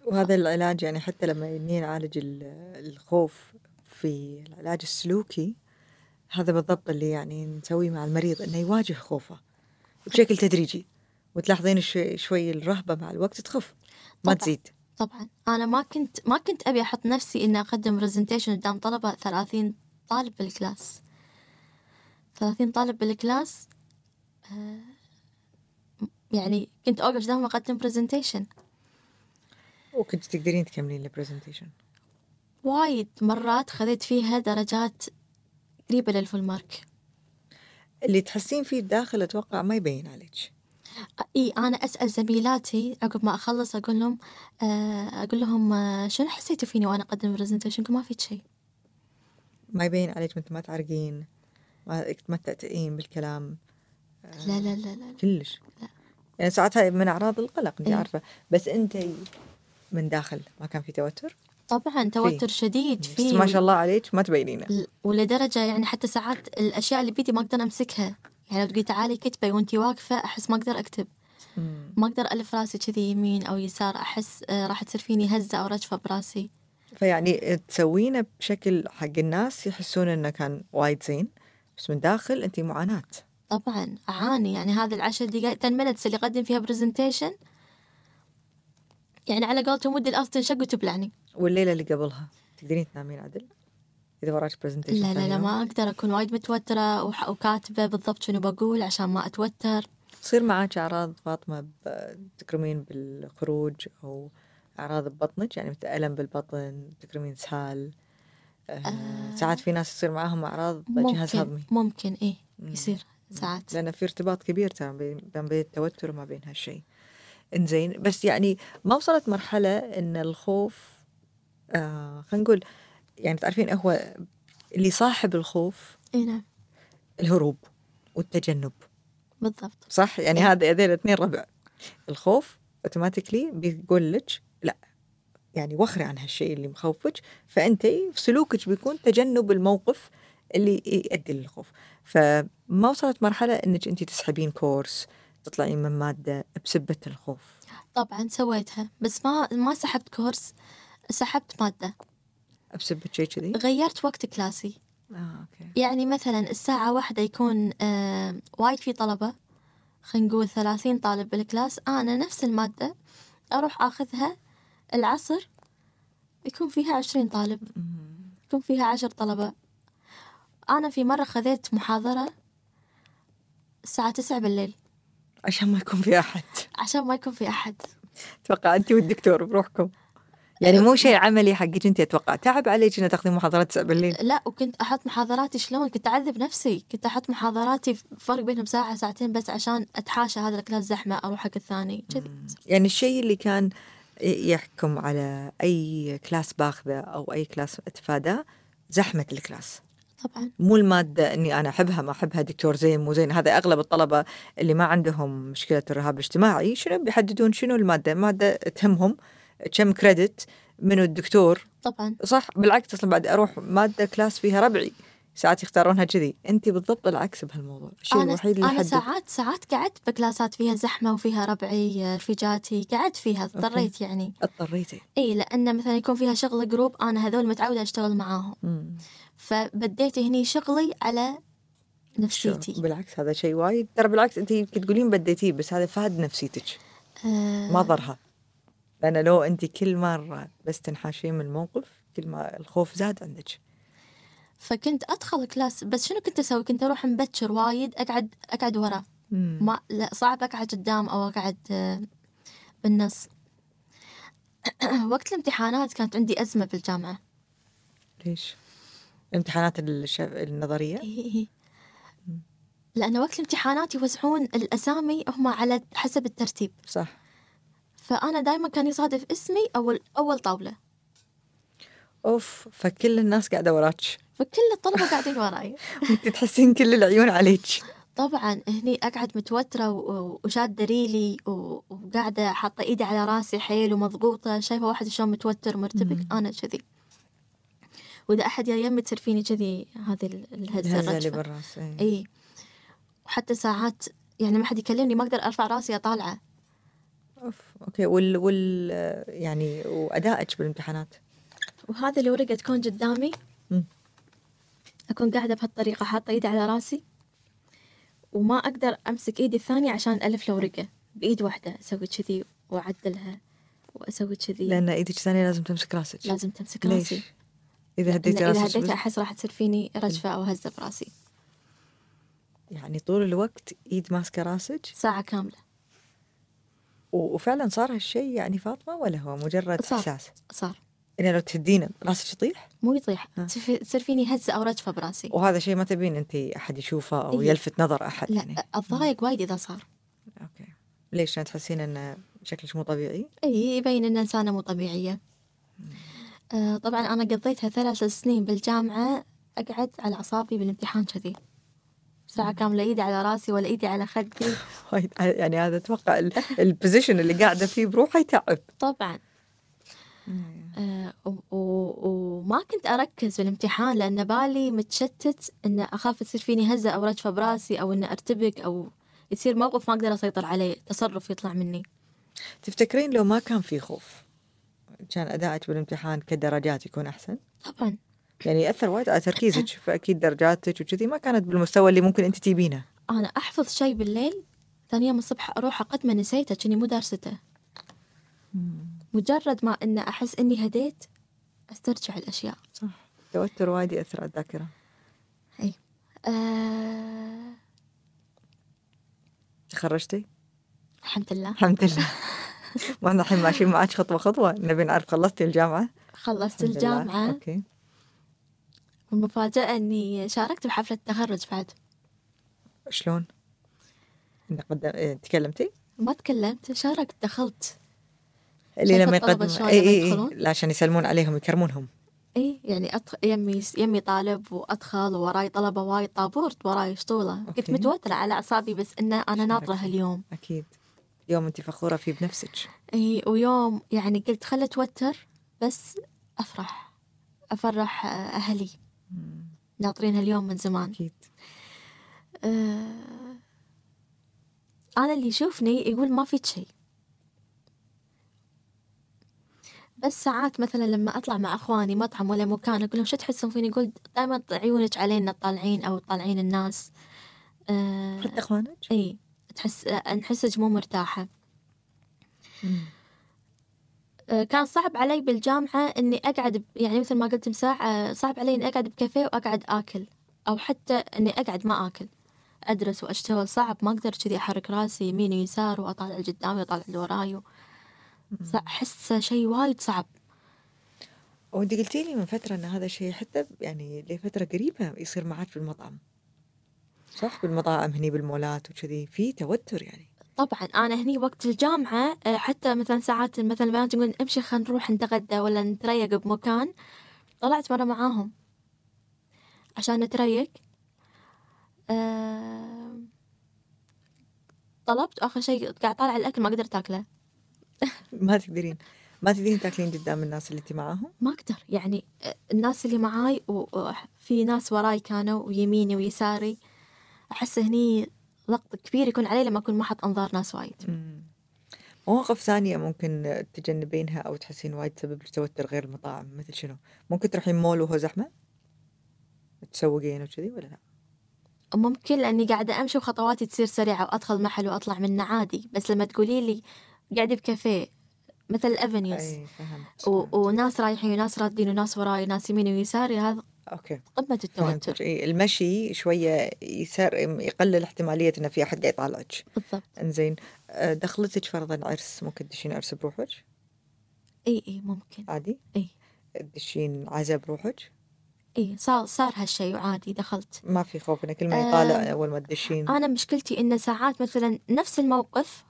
وهذا العلاج يعني حتى لما يجي نعالج ال- الخوف في العلاج السلوكي هذا بالضبط اللي يعني نسويه مع المريض إنه يواجه خوفه بشكل تدريجي وتلاحظين شوي, شوي الرهبة مع الوقت تخف ما طبعاً. تزيد. طبعا. أنا ما كنت ما كنت أبي أحط نفسي إني أقدم presentation قدام طلبة ثلاثين طالب بال class. ثلاثين طالب بال class آه، يعني كنت أوقف قدام أقدم برزنتيشن وكنت تقدرين تكملين البرزنتيشن وايد مرات خذيت فيها درجات قريبة لل full mark. اللي تحسين فيه الداخل أتوقع ما يبين عليك. إي أنا أسأل زميلاتي عقب ما أخلص أقول لهم آه، أقول لهم آه، شنو حسيتوا فيني وأنا أقدم presentation يقول ما في شيء. ما يبين عليك مثل ما تعرقين ما ما تأتئين بالكلام. لا لا لا لا كلش. لا. يعني ساعات هاي من أعراض القلق أنت إيه. عارفة. بس أنت من داخل ما كان في توتر؟ طبعا توتر شديد بس فيه ما شاء الله عليك ما تبينينه. ولدرجة يعني حتى ساعات الأشياء اللي بيدي ما أقدر أمسكها. يعني لو تقولي تعالي كتبي وأنتي واقفة أحس ما أقدر أكتب. مم. ما أقدر ألف راسي كذي يمين أو يسار أحس آه، راح تصير فيني هزة أو رجفة براسي. فيعني تسوينه بشكل حق الناس يحسون إنه كان وايد زين بس من داخل انت معاناة. طبعا أعاني. يعني هذه العشر دقائق 10 minutes اللي أقدم فيها presentation يعني على قولتهم ودي الأرض تنشق وتبلعني. والليلة اللي قبلها تقدرين تنامين عدل؟ إذا وراك presentation لا لا لا ما أقدر أكون وايد متوترة وح- وكاتبة بالضبط شنو بقول عشان ما أتوتر. تصير معاك أعراض فاطمة تكرمين بالخروج أو أعراض ببطنك؟ يعني مثل ألم بالبطن تكرمين اسهال آه. ساعات في ناس يصير معاهم أعراض جهاز هضمي. ممكن مم. يصير ساعات. لأن في ارتباط كبير ترى بين بين التوتر وما بين هالشيء. إنزين بس يعني ما وصلت مرحلة إن الخوف آه خلينا نقول يعني تعرفين هو اللي صاحب الخوف إيه نعم. الهروب والتجنب. بالضبط. صح؟ يعني إيه. هذا هذول الاثنين ربع. الخوف اوتوماتيكلي بيقول لك لا يعني وخري عن هالشيء اللي مخوفك فانت سلوكك بيكون تجنب الموقف اللي يؤدي للخوف. فما وصلت مرحلة إنك انت تسحبين كورس تطلعين من مادة بسبة الخوف. طبعا سويتها بس ما ما سحبت كورس. سحبت مادة. بسبه شيء كذي؟ غيرت وقت class ي. آه okay. يعني مثلا الساعة واحدة يكون آه وايد في طلبة. خلينا نقول ثلاثين طالب بال class. أنا نفس المادة أروح أخذها العصر يكون فيها عشرين طالب. يكون فيها عشر طلبة. أنا في مرة خذيت محاضرة الساعة تسعة بالليل. عشان ما يكون في أحد. عشان ما يكون في أحد. أتوقع انت والدكتور بروحكم. يعني مو شيء عملي حقك أنت أتوقع. تعب عليك إنه تاخذين محاضرات 9 بالليل. لا وكنت أحط محاضراتي شلون؟ كنت أعذب نفسي. كنت أحط محاضراتي فرق بينهم ساعة ساعتين بس عشان أتحاشى هذا ال class زحمه أروح حق الثاني. كذي. يعني الشيء اللي كان يحكم على أي class باخذه أو أي class اتفاداه زحمة ال class. طبعا. مو المادة إني أنا أحبها ما أحبها دكتور زين مو زين. هذا أغلب الطلبة اللي ما عندهم مشكلة الرهاب الاجتماعي شنو بيحددون شنو المادة؟ مادة تهمهم. كم credit منو الدكتور. طبعا. صح؟ بالعكس أصلا بعد أروح مادة class فيها ربعي ساعات يختارونها كذي. انت بالضبط العكس بهالموضوع. الشيء الوحيد اللي أنا يحدد. ساعات ساعات قعدت ب classات فيها زحمة وفيها ربعي رفيجاتي قعدت فيها اضطريت يعني. اضطريتي. إي لأن مثلا يكون فيها شغل group أنا هذول متعودة أشتغل معاهم. مم. فبديت هني شغلي على نفسيتي. بالعكس هذا شيء وايد. ترى بالعكس انت يمكن تقولين بديتيه بس هذا فاد نفسيتك. آه. ما ضرها لأن لو أنت كل مرة بس تنحاشين من الموقف كل ما الخوف زاد عندك. فكنت أدخل كلاس بس شنو كنت أسوي؟ كنت أروح مبكر وايد أقعد أقعد ورا. ما لا صعب أقعد قدام أو أقعد آه، بالنص. وقت الامتحانات كانت عندي أزمة بالجامعة ليش؟ امتحانات. النظرية؟ إيه. لأن وقت الامتحانات يوزعون الأسامي هم على حسب الترتيب. صح. فأنا دائما كان يصادف اسمي اول أول طاولة. أوف فكل الناس قاعدة وراك. فكل الطلبة قاعدين وراي. وانت تحسين كل العيون عليك. طبعا هني أقعد متوترة وشاده ريلي وقاعدة حاطة إيدي على راسي حيل ومضغوطة شايفة واحد شلون متوتر مرتبك. مم. أنا كذي. وإذا أحد جاي يمي تصير فيني كذي هذه ال- الهزة اللي بالراس إيه. إي. وحتى ساعات يعني ما حد يكلمني ما أقدر أرفع راسي أطالعه. أوف okay. وال وال يعني وادائك بالامتحانات؟ وهذه الورقه تكون قدامي. مم. أكون قاعدة بهالطريقة حاطة إيدي على راسي. وما أقدر أمسك إيدي الثانية عشان ألف الورقه بإيد واحدة أسوي كذي وأعدلها وأسوي كذي. لأن إيدك الثانية لازم تمسك راسك. لازم تمسك ليش؟ راسي. إذا لأن هديتي إذا راسك هديتها بس- أحس راح تصير فيني رجفة أو هزة براسي. يعني طول الوقت إيد ماسكة راسك. ساعة كاملة. و- وفعلا صار هالشيء يعني فاطمة ولا هو مجرد صار. إحساس؟ صار يعني لو تهدينا راسك يطيح مو يطيح ها. تصير فيني هزة أو رجفة براسي وهذا شيء ما تبين أنت أحد يشوفه أو إيه. يلفت نظر أحد لا يعني أتضايق وايد إذا صار okay ليش عشان تحسين أن شكلك مو طبيعي؟ إي يبين إن إنسانة مو طبيعية آه طبعا أنا قضيتها ثلاث سنين بالجامعة أقعد على أعصابي بالامتحان كذي ساعة كاملة إيدي على راسي ولا إيدي على خدي. يعني هذا أتوقع ال- ال position اللي قاعدة فيه بروحه يتعب. طبعا. آه وما كنت أركز بالامتحان لأن بالي متشتت إن أخاف تصير فيني هزة أو رجفة براسي أو إن أرتبك أو يصير موقف ما أقدر أسيطر عليه تصرف يطلع مني. تفتكرين لو ما كان في خوف كان أدائك بالامتحان كدرجات يكون أحسن؟ طبعا. يعني يأثر وايد على تركيزك فأكيد درجاتك وكذي. ما كانت بالمستوى اللي ممكن أنت تجيبينه أنا أحفظ شيء بالليل ثاني يوم الصبح أروح قد ما نسيته كني مو دارسته. مجرد ما ان أحس إني هديت أسترجع الأشياء. صح. التوتر وايد يأثر على الذاكرة. إي. آه... تخرجتي؟ الحمد لله. الحمد لله. وإحنا الحين ماشيين معك خطوة خطوة؟ نبي نعرف خلصتي الجامعة؟ خلصت الحمد لله. والمفاجأة إني شاركت بحفلة التخرج بعد شلون؟ إنك قدم... إيه، تكلمتي؟ ما تكلمت شاركت دخلت اللي لما يقدم اي اي اي؟ لا عشان يسلمون عليهم يكرمونهم اي يعني أدخل يمي يمي طالب وأدخل وراي طلبة وايد طابورت وراي شطولة كنت okay. متوترة على أعصابي بس إن أنا شاركتي. هاليوم أكيد يوم انت فخورة فيه بنفسك اي ويوم يعني قلت خل أتوتر بس أفرح أفرح أهلي ناطرين هاليوم من زمان. أكيد. آه، أنا اللي يشوفني يقول ما فيك شيء. بس ساعات مثلا لما أطلع مع أخواني مطعم ولا مكان أقول لهم شو تحسون فيني؟ يقول دائما عيونك علينا طالعين أو طالعين الناس. آه، حتى إخوانك؟ اي تحس نحسك مو مرتاحة. آه، كان صعب علي بالجامعة إني أقعد يعني مثل ما قلت مساع آه، صعب علي إني أقعد بكافيه وأقعد آكل أو حتى إني أقعد ما آكل. أدرس وأشتغل صعب ما أقدر كذي أحرك راسي يمين ويسار وأطالع لقدامي وأطالع لوراي ص- أحس شيء وايد صعب. وانت قلتي لي من فترة إن هذا الشيء حتى يعني لفترة قريبة يصير معك بالمطعم صح؟ بالمطاعم هني بالمولات وكذي في توتر يعني. طبعا أنا هني وقت الجامعة آه، حتى مثلا ساعات مثلا البنات يقولون أمشي خلينا نروح نتغدى ولا نتريق بمكان. طلعت مرة معاهم عشان نتريق. طلبت آخر شيء قاعد طالع الأكل ما قدرت أكله. ما تقدرين ما تقدرين تاكلين قدام الناس اللي انت معاهم؟ ما أقدر يعني آه، الناس اللي معاي وفي ناس وراي كانوا ويميني ويساري. أحس هني ضغط كبير يكون علي لما أكون محط أنظار ناس وايد. مواقف ثانية ممكن تتجنبينها أو تحسين وايد تسبب لك توتر غير المطاعم مثل شنو؟ ممكن تروحين مول وهو زحمة؟ تسوقين وكذي ولا لا؟ ممكن لأني قاعدة أمشي وخطواتي تصير سريعة وأدخل محل وأطلع منه عادي بس لما تقولي لي قاعدة بكافيه مثل الافنيوز و... وناس رايحين وناس رادين وناس وراي ناس يميني ويساري هذا okay. قمه التوتر إيه المشي شوية يسار يقلل احتمالية إن في قاعد يطالعك. بالضبط. إنزين. آه، دخلتك فرضا عرس ممكن تدشين عرس بروحك؟ إي إي ممكن. عادي؟ إي. تدشين عزا بروحك؟ إي صار صار هالشيء وعادي دخلت. ما في خوف إن كل ما آه، يطالع أول ما تدشين. أنا مشكلتي إن ساعات مثلا نفس الموقف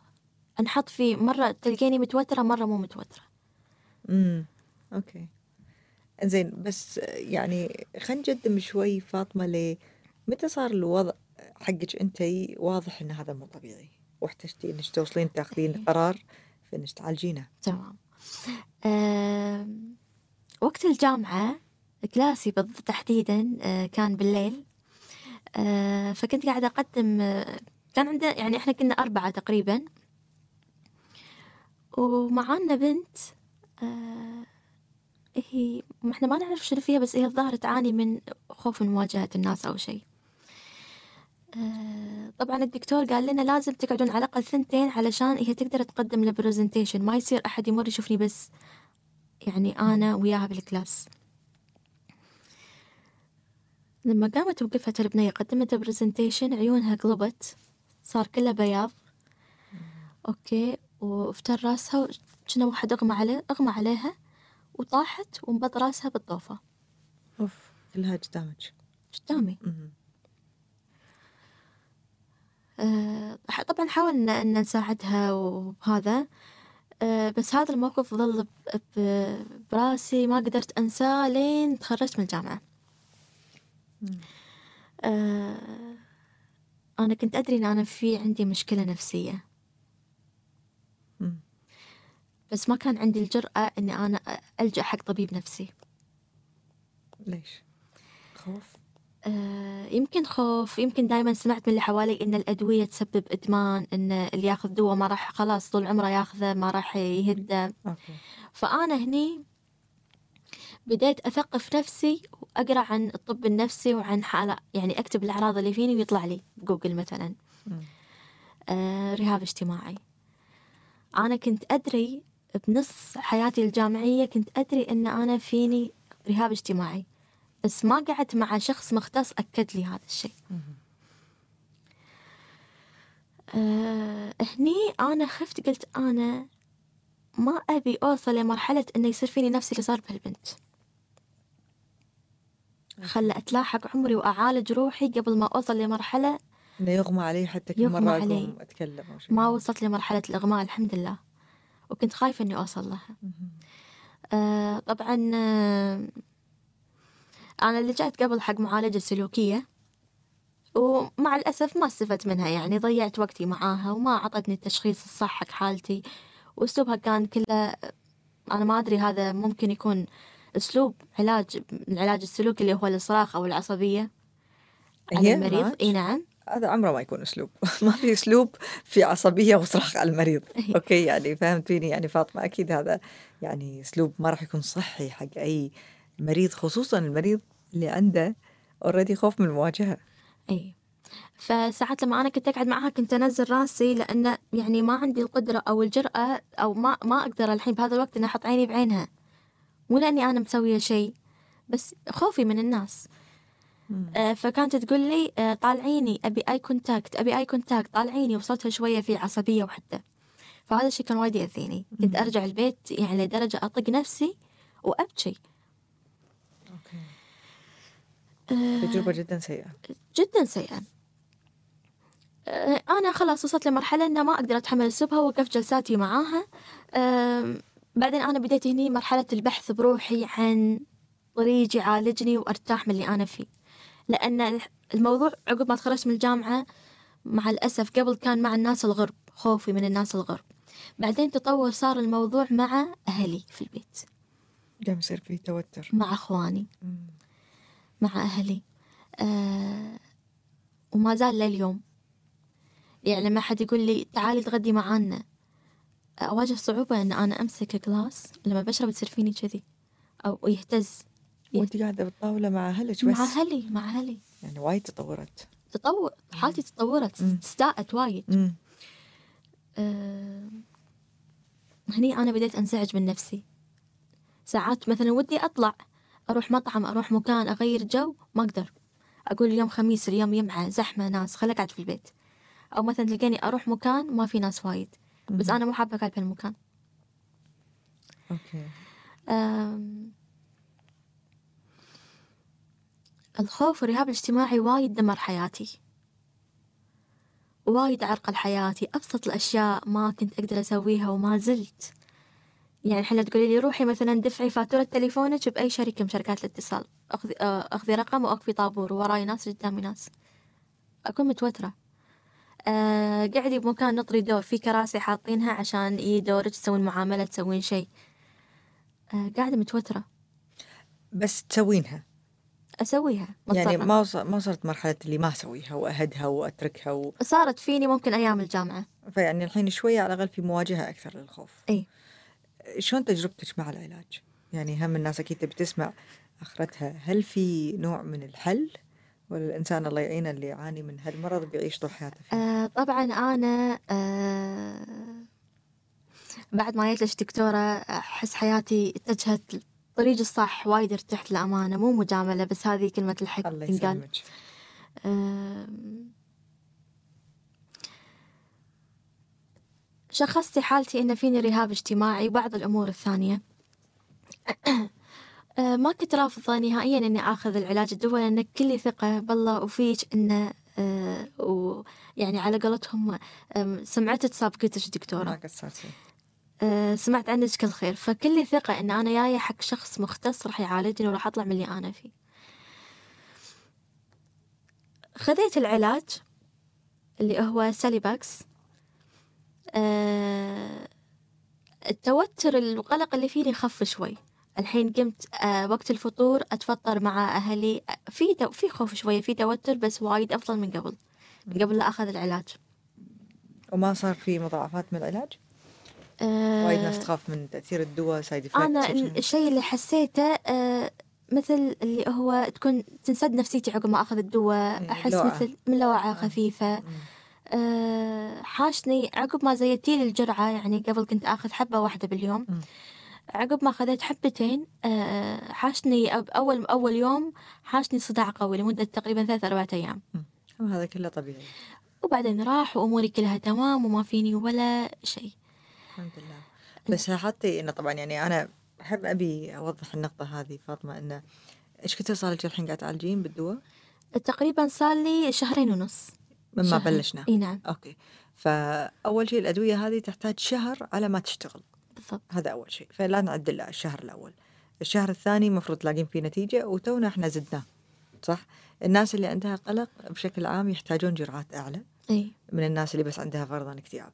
أنحط فيه مرة تلقيني متوترة مرة مو متوترة. امم أوكي. إنزين بس يعني خلينا نقدم شوي فاطمة ل متى صار الوضع حقك أنت واضح إن هذا مو طبيعي؟ واحتجتي إنك توصلين تاخذين إيه. قرار في انك تعالجينه. تمام. آم، وقت الجامعة كلاسي بالضبط تحديدا آه، كان بالليل. آه، فكنت قاعدة أقدم آه، كان عندنا يعني إحنا كنا أربعة تقريبا. ومعانا بنت هي ما إحنا ما نعرف شنو فيها بس هي الظاهر تعاني من خوف من مواجهة الناس أو شيء آه، طبعا الدكتور قال لنا لازم تقعدون على الأقل ثنتين علشان هي تقدر تقدم البرزنتيشن ما يصير أحد يمر يشوفني بس يعني أنا وياها بال class. لما قامت وقفت البنية قدمت ال presentation عيونها قلبت صار كلها بياض. okay وافتر راسها كنا واحد أغمى عليه أغمى عليها وطاحت وانطق راسها بالطوفة أوف كلها قدامك قدامي مم. آه، طبعا حاولنا أن نساعدها وهذا آه، بس هذا الموقف ظل براسي ما قدرت أنساه لين تخرجت من الجامعة مم. آه، أنا كنت أدري إن أنا في عندي مشكلة نفسية مم. بس ما كان عندي الجرأة إني أنا ألجأ حق طبيب نفسي ليش؟ خوف؟ آه، يمكن خوف يمكن دائما سمعت من اللي حوالي إن الأدوية تسبب إدمان إن اللي ياخذ دواء ما راح خلاص طول عمره ياخذه ما راح يهده أوكي فأنا هني بديت أثقف نفسي وأقرأ عن الطب النفسي وعن حالة يعني أكتب الأعراض اللي فيني ويطلع لي بجوجل مثلا. آه، رهاب اجتماعي أنا كنت أدري بنص حياتي الجامعية كنت أدري إن أنا فيني رهاب اجتماعي بس ما قعدت مع شخص مختص أكد لي هذا الشيء. أه هني أنا خفت قلت أنا ما أبي أوصل لمرحلة إنه يصير فيني نفس اللي صار بهالبنت. خل أتلاحق عمري وأعالج روحي قبل ما أوصل لمرحلة إنه يغمى علي حتى كل مرة علي. أتكلم أو شيء. ما وصلت لمرحلة الإغماء الحمد لله. وكنت خايفة إني أوصل لها. آه طبعا آه أنا لجأت قبل حق معالجة سلوكية ومع الأسف ما استفدت منها يعني ضيعت وقتي معاها وما أعطتني التشخيص الصح حق حالتي وأسلوبها كان كله أنا ما أدري هذا ممكن يكون أسلوب علاج العلاج السلوكي اللي هو الصراخ أو العصبية على المريض؟ إي نعم هذا عمره ما يكون أسلوب. ما في أسلوب في عصبية وصراخ على المريض. okay يعني فهمت فيني يعني فاطمة أكيد هذا يعني أسلوب ما راح يكون صحي حق أي مريض خصوصا المريض اللي عنده already خوف من المواجهة. أي. فساعات لما أنا كنت أقعد معاها كنت أنزل راسي لأن يعني ما عندي القدرة أو الجرأة أو ما ما أقدر الحين بهذا الوقت إني أحط عيني بعينها. مو لأني أنا مسوية شيء بس خوفي من الناس. فكانت تقول لي آه، طالعيني أبي eye contact أبي eye contact طالعيني وصلتها شوية في عصبية وحدة. فهذا الشيء كان وايد يأذيني. كنت. أرجع البيت يعني لدرجة أطق نفسي وأبكي. أوكي. آه، تجربة جدا سيئة. جدا سيئة. آه، أنا خلاص وصلت لمرحلة إن ما أقدر أتحمل أسلوبها ووقفت جلساتي معاها. بعدين أنا بديت هني مرحلة البحث بروحي عن طريق يعالجني وأرتاح من اللي أنا فيه. لأن الموضوع عقب ما تخرجت من الجامعة مع الأسف قبل كان مع الناس الغرب خوفي من الناس الغرب. بعدين تطور صار الموضوع مع أهلي في البيت. قام يصير في توتر. مع أخواني. مم. مع أهلي. آه وما زال لليوم. يعني لما حد يقول لي تعالي تغدي معانا. أواجه صعوبة إن أنا أمسك جلاس لما بشرب تصير فيني كذي. أو يهتز. وانت قاعدة بالطاولة مع أهلك بس. مع أهلي مع أهلي. يعني وايد تطورت. تطور حالتي تطورت. استاءت وايد. مم. آه هني أنا بديت أنزعج من نفسي. ساعات مثلا ودي أطلع أروح مطعم أروح مكان أغير جو ما أقدر. أقول اليوم خميس اليوم يمعة زحمة ناس خليك أقعد في البيت. أو مثلا تلقاني أروح مكان ما في ناس وايد. بس. أنا مو حابة أقعد بهالمكان. أوكي. أم... الخوف والرهاب الاجتماعي وايد دمر حياتي. وايد عرقل حياتي أبسط الأشياء ما كنت أقدر أسويها وما زلت. يعني الحين لو تقولي لي روحي مثلا دفعي فاتورة تليفونك بأي شركة من شركات الاتصال. أخذي آه، أخذي رقم وأقفي طابور وراي ناس قدامي ناس. أكون متوترة. أه قعدي بمكان نطري دور في كراسي حاطينها عشان إي دورك تسوين معاملة تسوين شيء. أه قاعدة متوترة. بس تسوينها. أسويها يعني مضطرة. ما وص- ما وصلت مرحلة اللي ما أسويها وأهدها وأتركها و... صارت فيني ممكن أيام الجامعة فيعني الحين شوية على الأقل في مواجهة أكثر للخوف إي شلون تجربتك مع العلاج؟ يعني هم الناس أكيد تبي تسمع أخرتها، هل في نوع من الحل؟ ولا الانسان الله يعينه اللي يعاني من هالمرض بيعيش طول حياته فيه؟ آه طبعا أنا آه بعد ما جيت لش دكتورة أحس حياتي اتجهت الطريق الصح وايد ارتحت للأمانة مو مجاملة بس هذه كلمة الحق الله تنقال يسلمك. آم، شخصتي حالتي إن فيني رهاب اجتماعي وبعض الأمور الثانية. آه، ما كنت رافضة نهائيا إني آخذ العلاج الدوائي لأن كلي ثقة بالله وفيك إنه آه، ويعني على قولتهم آم، سمعت تسابقتش دكتورة؟ ما قصرتي. سمعت عنك كل خير. فكلي ثقة إن أنا جاية حق شخص مختص راح يعالجني وراح أطلع من اللي أنا فيه. خذيت العلاج اللي هو ساليباكس. آه، التوتر القلق اللي فيني خف شوي. الحين قمت آه، وقت الفطور أتفطر مع أهلي. في في خوف شوية في توتر بس وايد أفضل من قبل من قبل لا أخذ العلاج. وما صار في مضاعفات من العلاج؟ آه، وايد ناس تخاف من تأثير الدواء side effect ال- الشيء اللي حسيته آه، مثل اللي هو تكون تنسد نفسيتي عقب ما أخذ الدواء أحس لوعة. مثل من لوعة خفيفة. آه، حاشني عقب ما زيدتي لي الجرعة يعني قبل كنت آخذ حبة واحدة باليوم. عقب ما أخذت حبتين آه، حاشني أول أول يوم حاشني صداع قوي لمدة تقريبا ثلاث أربعة أيام. هذا كله طبيعي. وبعدين راح وأموري كلها تمام وما فيني ولا شيء. الحمد لله. بس لاحظتي إنه طبعا يعني أنا أحب أبي أوضح النقطة هذه فاطمة إنه إيش كثر صار لك الحين قاعد تعالجين بالدواء؟ تقريبا صار لي شهرين ونص. مما شهرين. بلشنا. إي نعم. أوكي. فأول شيء الأدوية هذه تحتاج شهر على ما تشتغل. بالضبط. هذا أول شيء. فلا نعدل الشهر الأول. الشهر الثاني المفروض تلاقين فيه نتيجة وتونا إحنا زدناه صح؟ الناس اللي عندها قلق بشكل عام يحتاجون جرعات أعلى. إي. من الناس اللي بس عندها فرضا اكتئاب.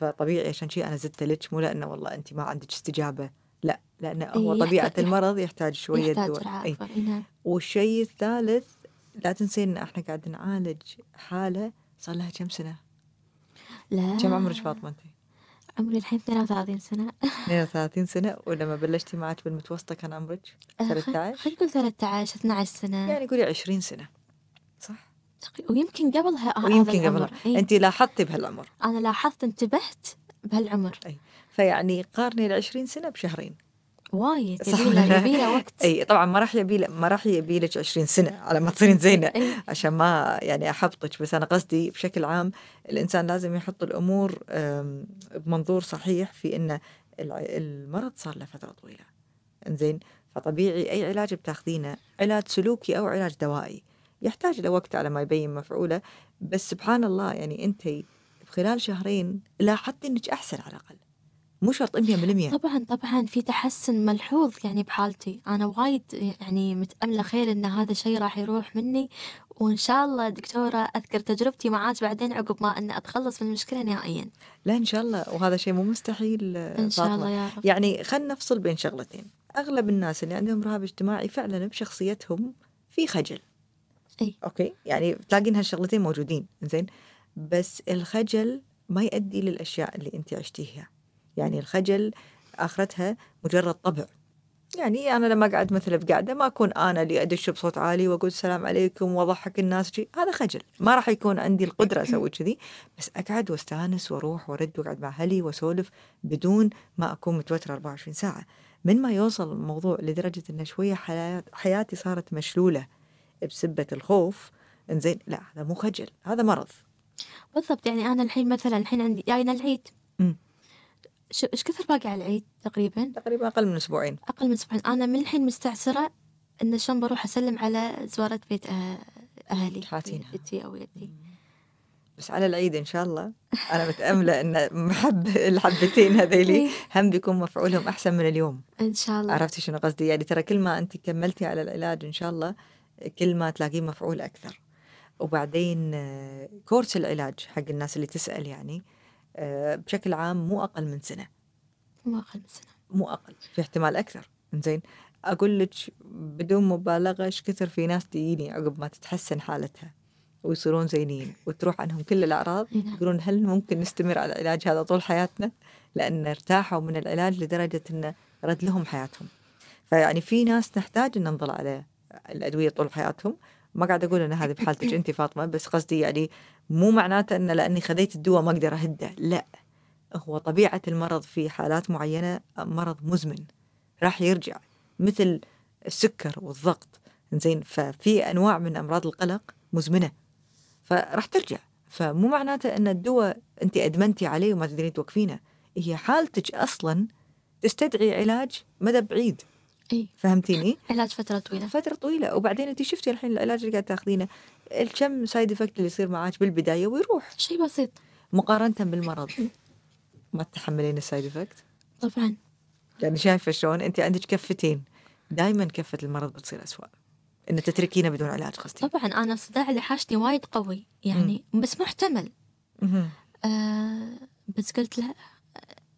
فطبيعي عشان شيء أنا زدت لك مو لأنه والله انت ما عندك استجابة لا لأنه هو طبيعة يحتاج- المرض يحتاج شوية يحتاج دواء. إي. نعم. والشيء الثالث لا تنسين إن إحنا قاعد نعالج حالة صار لها كم سنة؟ لا. كم عمرك فاطمة انت؟ عمري الحين 32 سنة. 32 سنة ولما بلشتي معك بالمتوسطة كان عمرك 13 خلينا نقول 13 12 سنة. يعني قولي 20 سنة صح؟ ويمكن قبلها هذا ويمكن العمر. قبل إي. انت لاحظتي بهالعمر أنا لاحظت انتبهت بهالعمر. فيعني قارني ال 20 سنة بشهرين. وايد يبيله؟ يبيله وقت. أي طبعا ما راح يبي ما راح يبي لك 20 سنة على ما تصيرين زينة. إي. عشان ما يعني أحبطك. بس أنا قصدي بشكل عام الإنسان لازم يحط الأمور بمنظور صحيح في انه المرض صار له فترة طويلة. إنزين؟ فطبيعي أي علاج بتاخذينه علاج سلوكي أو علاج دوائي. يحتاج له وقت على ما يبين مفعوله بس سبحان الله يعني أنت خلال شهرين لاحظتي إنك أحسن على الأقل. مو شرط 100% طبعا طبعا في تحسن ملحوظ يعني بحالتي. أنا وايد يعني متأملة خير إن هذا الشيء راح يروح مني وإن شاء الله دكتورة أذكر تجربتي معاك بعدين عقب ما أن أتخلص من المشكلة نهائيا. لا إن شاء الله. وهذا شيء مو مستحيل إن شاء فاطمة. الله يا رب. يعني خلينا نفصل بين شغلتين. أغلب الناس اللي عندهم رهاب اجتماعي فعلا بشخصيتهم في خجل. إي. أوكي. يعني تلاقين هالشغلتين موجودين. زين بس الخجل ما يؤدي للأشياء اللي أنت عشتيها. يعني الخجل آخرتها مجرد طبع. يعني أنا لما أقعد مثلا بقعده ما أكون أنا اللي أدش بصوت عالي وأقول السلام عليكم وأضحك الناس شي. هذا خجل. ما راح يكون عندي القدرة أسوي كذي. بس أقعد واستأنس وأروح وأرد وأقعد مع أهلي وأسولف بدون ما أكون متوترة 24 ساعة. من ما يوصل الموضوع لدرجة إن شوية حيات حياتي صارت مشلولة بسبه الخوف. إنزين لا هذا مو خجل هذا مرض. بالضبط يعني أنا الحين مثلا الحين عندي جاينا العيد. إيش كثر باقي على العيد تقريبا؟ تقريبا أقل من أسبوعين. أقل من أسبوعين. أنا من الحين مستعسرة إن شلون بروح أسلم على زوارة بيت أه- أهلي. حاتينها. جدتي أو يدي. بس على العيد إن شاء الله. أنا متأملة إن محب الحبتين هذيلي إيه. هم بيكون مفعولهم أحسن من اليوم. إن شاء الله. عرفتي شنو قصدي؟ يعني ترى كل ما انت كملتي على العلاج إن شاء الله كل ما تلاقيه مفعول أكثر وبعدين آه، كورس العلاج حق الناس اللي تسأل يعني آه، بشكل عام مو أقل من سنة مو أقل من سنة مو أقل في احتمال أكثر زين أقول لك بدون مبالغة إيش كثر في ناس تجيني عقب ما تتحسن حالتها ويصيرون زينين وتروح عنهم كل الأعراض إي نعم. يقولون هل ممكن نستمر على العلاج هذا طول حياتنا؟ لأن ارتاحوا من العلاج لدرجة إنه رد لهم حياتهم. فيعني في ناس نحتاج إن نظل على الأدوية طول حياتهم، ما قاعد أقول إن هذه بحالتك انت فاطمة بس قصدي يعني مو معناته إن لأني خذيت الدواء ما أقدر أهده، لا. هو طبيعة المرض في حالات معينة مرض مزمن راح يرجع مثل السكر والضغط. زين ففي أنواع من أمراض القلق مزمنة فراح ترجع. فمو معناته إن الدواء انت أدمنتي عليه وما تقدرين توقفينه. هي حالتك أصلا تستدعي علاج مدى بعيد. اي فهمتيني؟ علاج فترة طويلة. فترة طويلة. وبعدين انت شفتي الحين العلاج اللي قاعد تاخذينه الكم side effect اللي يصير معاك بالبداية ويروح؟ شيء بسيط. مقارنة بالمرض. ما تتحملين ال side effect طبعا. يعني شايفة شلون؟ انت عندك كفتين. دائما كفة المرض بتصير أسوأ. ان تتركينه بدون علاج قصدي. طبعا أنا الصداع اللي حاشني وايد قوي يعني بس محتمل. مهم. آه بس قلت لا.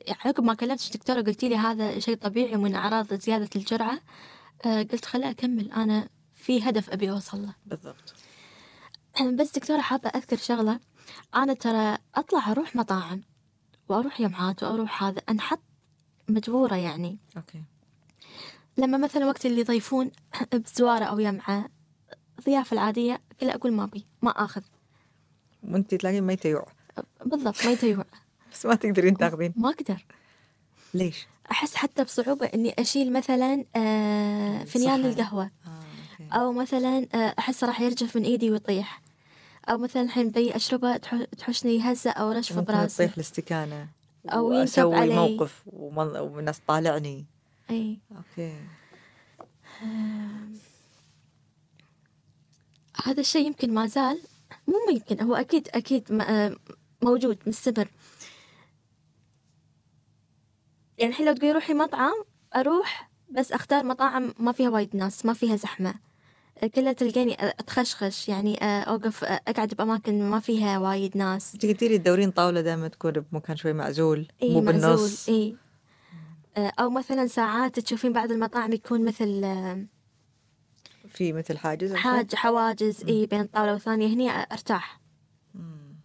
عقب ما كلمت الدكتورة قلت لي هذا شيء طبيعي من أعراض زيادة الجرعة آه قلت خليني أكمل أنا في هدف أبي أوصل له. بالضبط. بس دكتورة حابة أذكر شغلة أنا ترى أطلع أروح مطاعم وأروح جمعات وأروح هذا أنحد مجبورة يعني. أوكي. لما مثلا وقت اللي يضيفون بزوارة أو جمعة الضيافة العادية كلها أقول ما بي ما آخذ. وانت تلاقين ما يتيوع. بالضبط ما يتيوع. بس ما تقدرين تاخذين. ما أقدر. ليش؟ أحس حتى بصعوبة إني أشيل مثلا آه فنيان القهوة. أوكي. أو مثلا آه أحس راح يرجف من إيدي ويطيح. أو مثلا الحين بي أشربه تح- تحوشني هزة أو رجفة براسي. تطيح الاستكانة. أو وأسوي علي موقف والناس طالعني. أي. أوكي. هذا الشيء يمكن ما زال. مو يمكن هو أكيد أكيد آه، موجود مستمر يعني الحين لو تقولي روحي مطعم أروح بس أختار مطاعم ما فيها وايد ناس ما فيها زحمة. كلها تلقاني أتخشخش يعني أوقف أقعد بأماكن ما فيها وايد ناس. قلتي لي تدورين طاولة دائما تكون بمكان شوي معزول إي مو بالنص. إي. آه، أو مثلا ساعات تشوفين بعض المطاعم يكون مثل في مثل حاجز أو؟ حاج حواجز إي بين طاولة والثانية هني أرتاح. مم.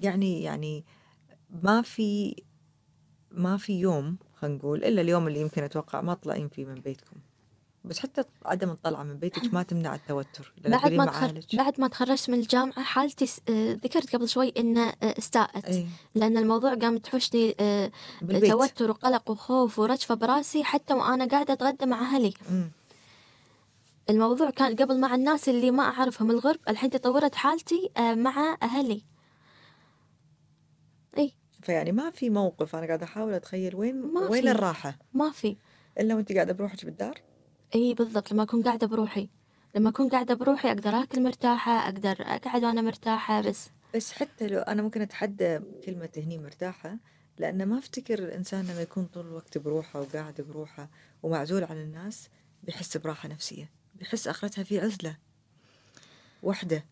يعني يعني ما في ما في يوم خلينا نقول إلا اليوم اللي يمكن أتوقع ما تطلعين فيه من بيتكم. بس حتى عدم الطلعة من بيتك ما تمنع التوتر بعد ما تخر... بعد ما تخرجت من الجامعة حالتي س... آه، ذكرت قبل شوي انه آه، استاءت. اي لأن الموضوع قام تحوشني آه، بالبيت. توتر وقلق وخوف ورجفة براسي حتى وأنا قاعدة أتغدى مع أهلي. مم. الموضوع كان قبل مع الناس اللي ما أعرفهم الغرب الحين تطورت حالتي مع أهلي. اي فيعني ما في موقف أنا قاعدة أحاول أتخيل وين ما وين في. الراحة. ما في. إلا وأنت قاعدة بروحك بالدار؟ إي بالضبط لما أكون قاعدة بروحي. لما أكون قاعدة بروحي أقدر آكل مرتاحة أقدر أقعد وأنا مرتاحة بس. بس حتى لو أنا ممكن أتحدى كلمة هني مرتاحة لأن ما أفتكر الانسان لما يكون طول الوقت بروحه وقاعد بروحه ومعزول عن الناس بيحس براحة نفسية بيحس آخرتها في عزلة. وحدة.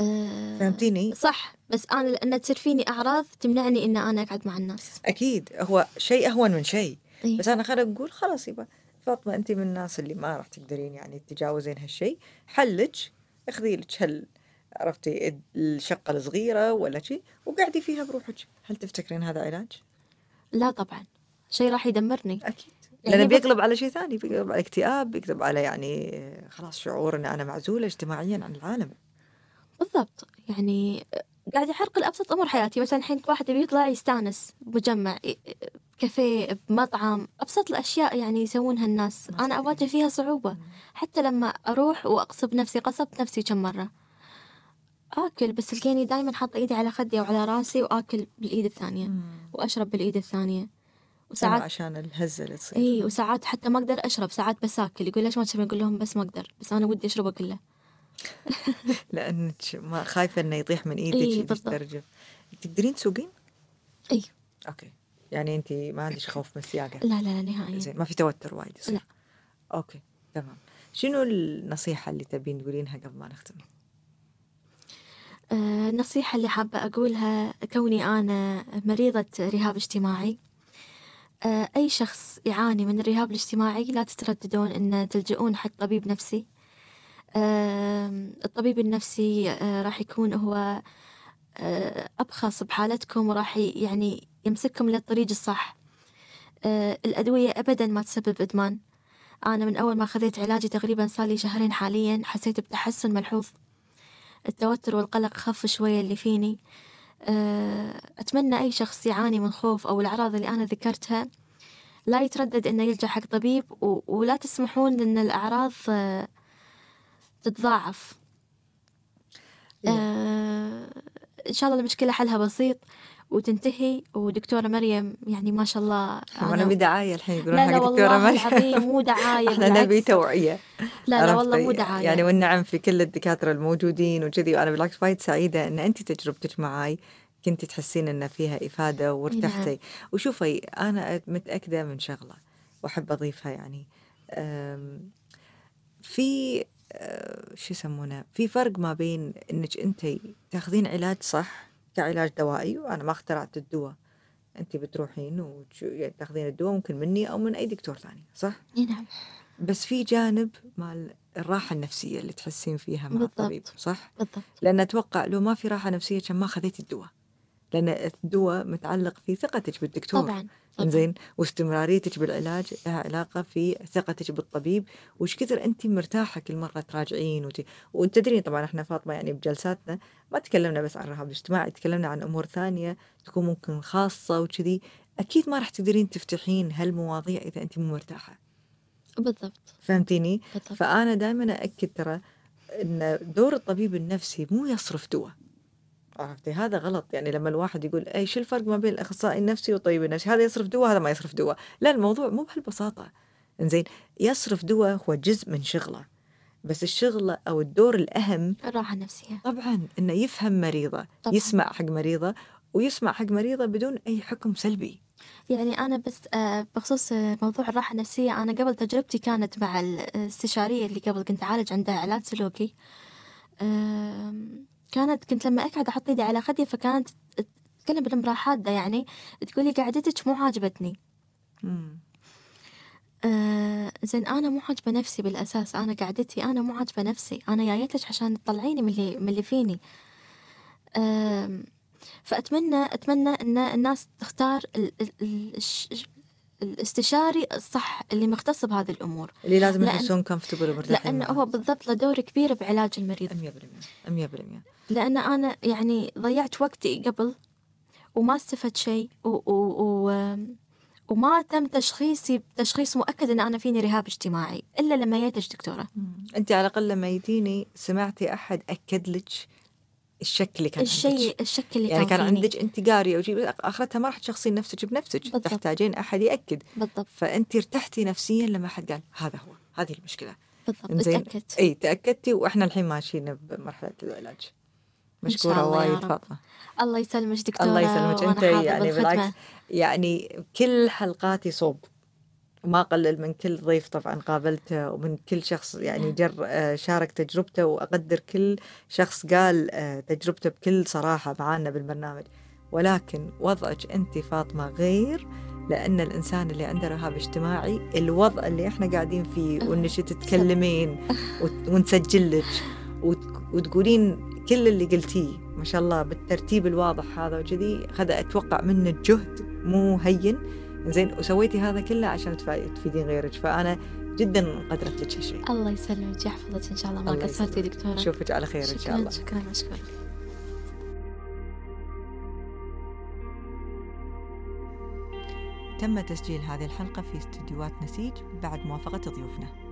أه فهمتيني؟ صح. بس أنا لأن تصير فيني أعراض تمنعني ان أنا أقعد مع الناس. أكيد. هو شيء أهون من شيء. إيه. بس أنا خلينا نقول خلاص يبا. فاطمة انت من الناس اللي ما راح تقدرين يعني تتجاوزين هالشيء. حلك اخذي لك هال عرفتي الشقة الصغيرة ولا شيء وقعدي فيها بروحك. هل تفتكرين هذا علاج؟ لا طبعا. شيء راح يدمرني. أكيد. يعني لأنه بيقلب على شيء ثاني بيقلب على اكتئاب بيقلب على يعني خلاص شعور ان أنا معزولة اجتماعيا عن العالم. بالضبط. يعني قاعد يحرق الأبسط أمور حياتي. مثلا الحين واحد بيطلع يستانس بمجمع كافيه بمطعم. أبسط الأشياء يعني يسوونها الناس. ما أنا أواجه فيها صعوبة. حتى لما أروح وأقصب نفسي قصبت نفسي كم مرة. آكل بس تلقيني دائما حاطة إيدي على خدي أو على رأسي وآكل بالإيد الثانية وأشرب بالإيد الثانية. ساعات وساعات عشان الهزة اللي تصير. إي وساعات حتى ما أقدر أشرب. ساعات بس آكل. يقول ليش ما تشربين أقول لهم بس ما أقدر بس أنا ودي اشربه كله لانك ما خايفة إنه يطيح من إيدك بالضبط. ترجف تقدرين تسوقين؟ إي. أوكي. يعني انت ما عندك خوف من السياقة؟ لا لا لا نهائيا. زين ما في توتر وايد يصير. لا. أوكي تمام. شنو النصيحة اللي تبين تقولينها قبل ما نختم؟ آه، النصيحة اللي حابة أقولها كوني أنا مريضة رهاب اجتماعي. آه، أي شخص يعاني من الرهاب الاجتماعي لا تترددون أن تلجؤون حق طبيب نفسي. الطبيب النفسي آه، راح يكون هو آه، أبخص بحالتكم وراح يعني يمسككم للطريق الصح. آه، الأدوية أبدا ما تسبب إدمان. أنا من أول ما خذيت علاجي تقريبا صار لي شهرين حاليا حسيت بتحسن ملحوظ. التوتر والقلق خف شوية اللي فيني. أتمنى أي شخص يعاني من خوف أو الأعراض اللي أنا ذكرتها. لا يتردد إنه يلجأ حق طبيب ولا تسمحون إن الأعراض تتضاعف. إيه. آه، إن شاء الله المشكلة حلها بسيط وتنتهي ودكتورة مريم يعني ما شاء الله إحنا نبي دعاية الحين يقولون حق والله مريم. العظيم مو دعاية إحنا نبي. توعية. لا لا والله؟ مو دعاية. يعني والنعم في كل الدكاترة الموجودين وكذي وأنا بالعكس وايد سعيدة أن أنت تجربتك معاي. كنتي تحسين أن فيها إفادة وارتحتي. وشوفي أنا متأكدة من شغلة وأحب أضيفها يعني. في شو يسمونه في فرق ما بين أنك أنت تاخذين علاج صح كعلاج دوائي وأنا ما اخترعت الدواء أنت بتروحين وتاخذين الدواء ممكن مني أو من أي دكتور ثاني صح؟ نعم بس في جانب مال الراحة النفسية اللي تحسين فيها مع بالضبط. الطبيب صح؟ بالضبط لأن أتوقع لو ما في راحة نفسية كان ما خذيتي الدواء لأن الدواء متعلق في ثقتك بالدكتور. طبعا زين واستمراريتك بالعلاج لها علاقة في ثقتك بالطبيب. وش كثر أنت مرتاحة كل مرة تراجعين وت... وتدرين طبعا إحنا فاطمة يعني بجلساتنا ما تكلمنا بس عن الرهاب الاجتماعي تكلمنا عن أمور ثانية تكون ممكن خاصة وكذي. أكيد ما راح تقدرين تفتحين هالمواضيع إذا أنت مو مرتاحة. بالضبط. فهمتيني؟ بالضبط. فأنا دائما أأكد ترى أن دور الطبيب النفسي مو يصرف دواء. عرفتي؟ هذا غلط. يعني لما الواحد يقول اي شو الفرق ما بين الأخصائي النفسي والطبيب النفسي؟ هذا يصرف دواء هذا ما يصرف دواء. لا الموضوع مو بهالبساطة. إنزين يصرف دواء هو جزء من شغلة. بس الشغل أو الدور الأهم الراحة النفسية. طبعا إنه يفهم مريضة طبعاً. يسمع حق مريضة ويسمع حق مريضة بدون أي حكم سلبي. يعني أنا بس آه، بخصوص آه، موضوع الراحة النفسية أنا قبل تجربتي كانت مع الاستشارية اللي قبل كنت أعالج عندها علاج سلوكي. كانت كنت لما أقعد أحط إيدي على خدي فكانت تتكلم بنبرة حادة يعني تقولي قعدتك مو عاجبتني. آه زين أنا مو عاجبة نفسي بالأساس. أنا قعدتي أنا مو عاجبة نفسي. أنا جايتك عشان تطلعيني من اللي من اللي فيني. آم، فأتمنى أتمنى أن الناس تختار ال ال الاستشاري الصح اللي مختص بهذه الأمور. اللي لازم يحسون كومفتبل ومرتاحين معاه. هو بالضبط له دور كبير بعلاج المريض. 100% 100% لأن أنا يعني ضيعت وقتي قبل وما استفدت شيء و, و, و وما تم تشخيصي بتشخيص مؤكد إن أنا فيني رهاب اجتماعي إلا لما جيتش دكتورة. انت على الأقل لما يجيني سمعتي أحد أكد لك الشك اللي كان عندك. الشيء الشك اللي يعني كان فيني. عندك انت قاريه وجي آخرتها ما راح تشخصين نفسك بنفسك بالضبط. تحتاجين أحد يأكد بالضبط فأنت ارتحتي نفسيا لما حد قال هذا هو هذه المشكلة بالضبط. اتأكدت إي تأكدتي وإحنا الحين ماشيين بمرحلة العلاج مشكورة وايد. فاطمة الله يسلمك دكتورة الله يسلمك أنت يعني. بالعكس يعني كل حلقاتي صوب ما قلل من كل ضيف طبعا قابلته ومن كل شخص يعني جر آه، شارك تجربته وأقدر كل شخص قال آه، تجربته بكل صراحة معانا بالبرنامج. ولكن وضعك انت فاطمة غير لأن الإنسان اللي عنده رهاب اجتماعي الوضع اللي إحنا قاعدين فيه وانك تتكلمين ونسجل لك وت- وتقولين كل اللي قلتيه ما شاء الله بالترتيب الواضح هذا وكذي خذ أتوقع منك جهد مو هين. زين وسويتي هذا كله عشان تفيدين غيرك. فأنا جدا قدرت لك هالشيء الله يسلمك. يحفظك إن شاء الله ما الله قصرتي. دكتورة. نشوفك على خير إن شاء شكرا الله. شكرا مشكور تم تسجيل هذه الحلقة في استديوهات نسيج بعد موافقة ضيوفنا.